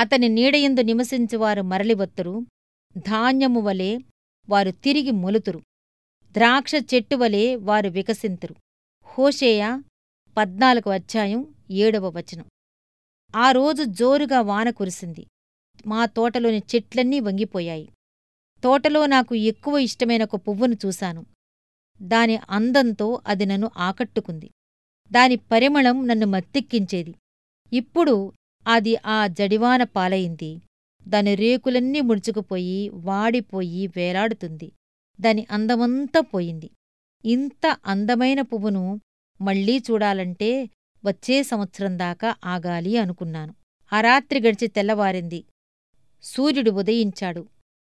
అతని నీడయందు నివసించువారు మరలివత్తురు. ధాన్యము వలె వారు తిరిగి మొలుతురు. ద్రాక్ష చెట్టు వలె వారు వికసింతురు. హోషేయ పద్నాలుగు అధ్యాయం ఏడవ వచనం. ఆ రోజు జోరుగా వాన కురిసింది. మా తోటలోని చెట్లన్నీ వంగిపోయాయి. తోటలో నాకు ఎక్కువ ఇష్టమైన ఒక పువ్వును చూశాను. దాని అందంతో అది నన్ను ఆకట్టుకుంది. దాని పరిమళం నన్ను మత్తెక్కించేది. ఇప్పుడు అది ఆ జడివాన పాలయింది దాని రేకులన్నీ ముడుచుకుపోయి వాడిపోయి వేలాడుతుంది. దాని అందమంతా పోయింది. ఇంత అందమైన పువ్వును మళ్ళీ చూడాలంటే వచ్చే సంవత్సరం దాకా ఆగాలి అనుకున్నాను. ఆ రాత్రి గడిచి తెల్లవారింది. సూర్యుడు ఉదయించాడు.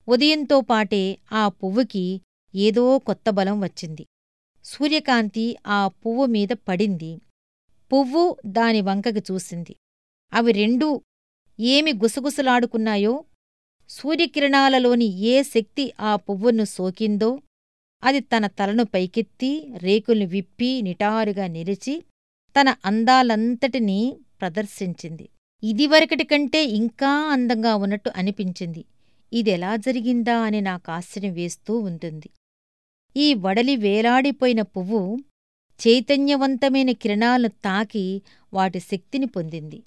ఉదయంతో పాటే ఆ పువ్వుకి ఏదో కొత్త బలం వచ్చింది. సూర్యకాంతి ఆ పువ్వు మీద పడింది. పువ్వు దాని వంకకి చూసింది. అవి రెండూ ఏమి గుసగుసలాడుకున్నాయో? సూర్యకిరణాలలోని ఏ శక్తి ఆ పువ్వును సోకిందో? అది తన తలను పైకెత్తి రేకుల్ని విప్పి నిటారుగా నిలిచి తన అందాలంతటినీ ప్రదర్శించింది. ఇదివరకటి కంటే ఇంకా అందంగా ఉన్నట్టు అనిపించింది. ఇదెలా జరిగిందా అని నాకాశ్చర్యం వేస్తూ ఉంటుంది. ఈ వడలి వేలాడిపోయిన పువ్వు చైతన్యవంతమైన కిరణాలను తాకి వాటి శక్తిని పొందింది.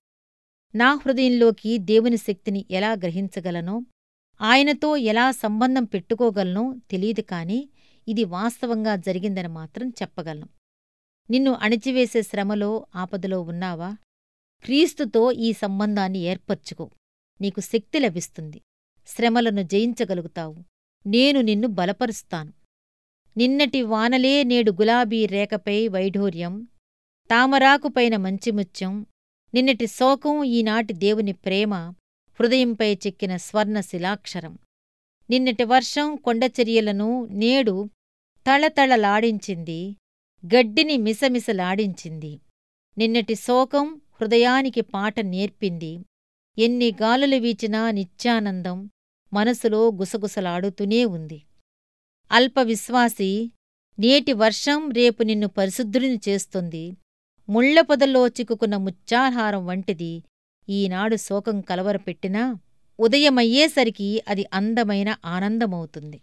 నా హృదయంలోకి దేవుని శక్తిని ఎలా గ్రహించగలనో? ఆయనతో ఎలా సంబంధం పెట్టుకోగలనో తెలియదు కాని ఇది వాస్తవంగా జరిగిందని మాత్రం చెప్పగలను. నిన్ను అణిచివేసే శ్రమలో ఆపదలో ఉన్నావా? క్రీస్తుతో ఈ సంబంధాన్ని ఏర్పర్చుకో. నీకు శక్తి లభిస్తుంది. శ్రమలను జయించగలుగుతావు. నేను నిన్ను బలపరుస్తాను. నిన్నటి వానలే నేడు గులాబీ రేఖపై వైఢూర్యం. తామరాకుపైన మంచిముత్యం. నిన్నటి శోకం ఈనాటి దేవుని ప్రేమ హృదయంపై చెక్కిన స్వర్ణ శిలాక్షరం నిన్నటి వర్షం కొండచర్యలను నేడు తళతళలాడించింది గడ్డిని మిసమిసలాడించింది. నిన్నటి శోకం హృదయానికి పాట నేర్పింది ఎన్ని గాలులు వీచినా నిత్యానందం మనసులో గుసగుసలాడుతూనే ఉంది. అల్పవిశ్వాసి నేటి వర్షం రేపు నిన్ను పరిశుద్ధుడిని చేస్తుంది ముళ్ళపొదల్లో చిక్కుకున్న ముత్యాహారం వంటిది ఈనాడు శోకం కలవరపెట్టినా ఉదయమయ్యేసరికి అది అందమైన ఆనందమవుతుంది.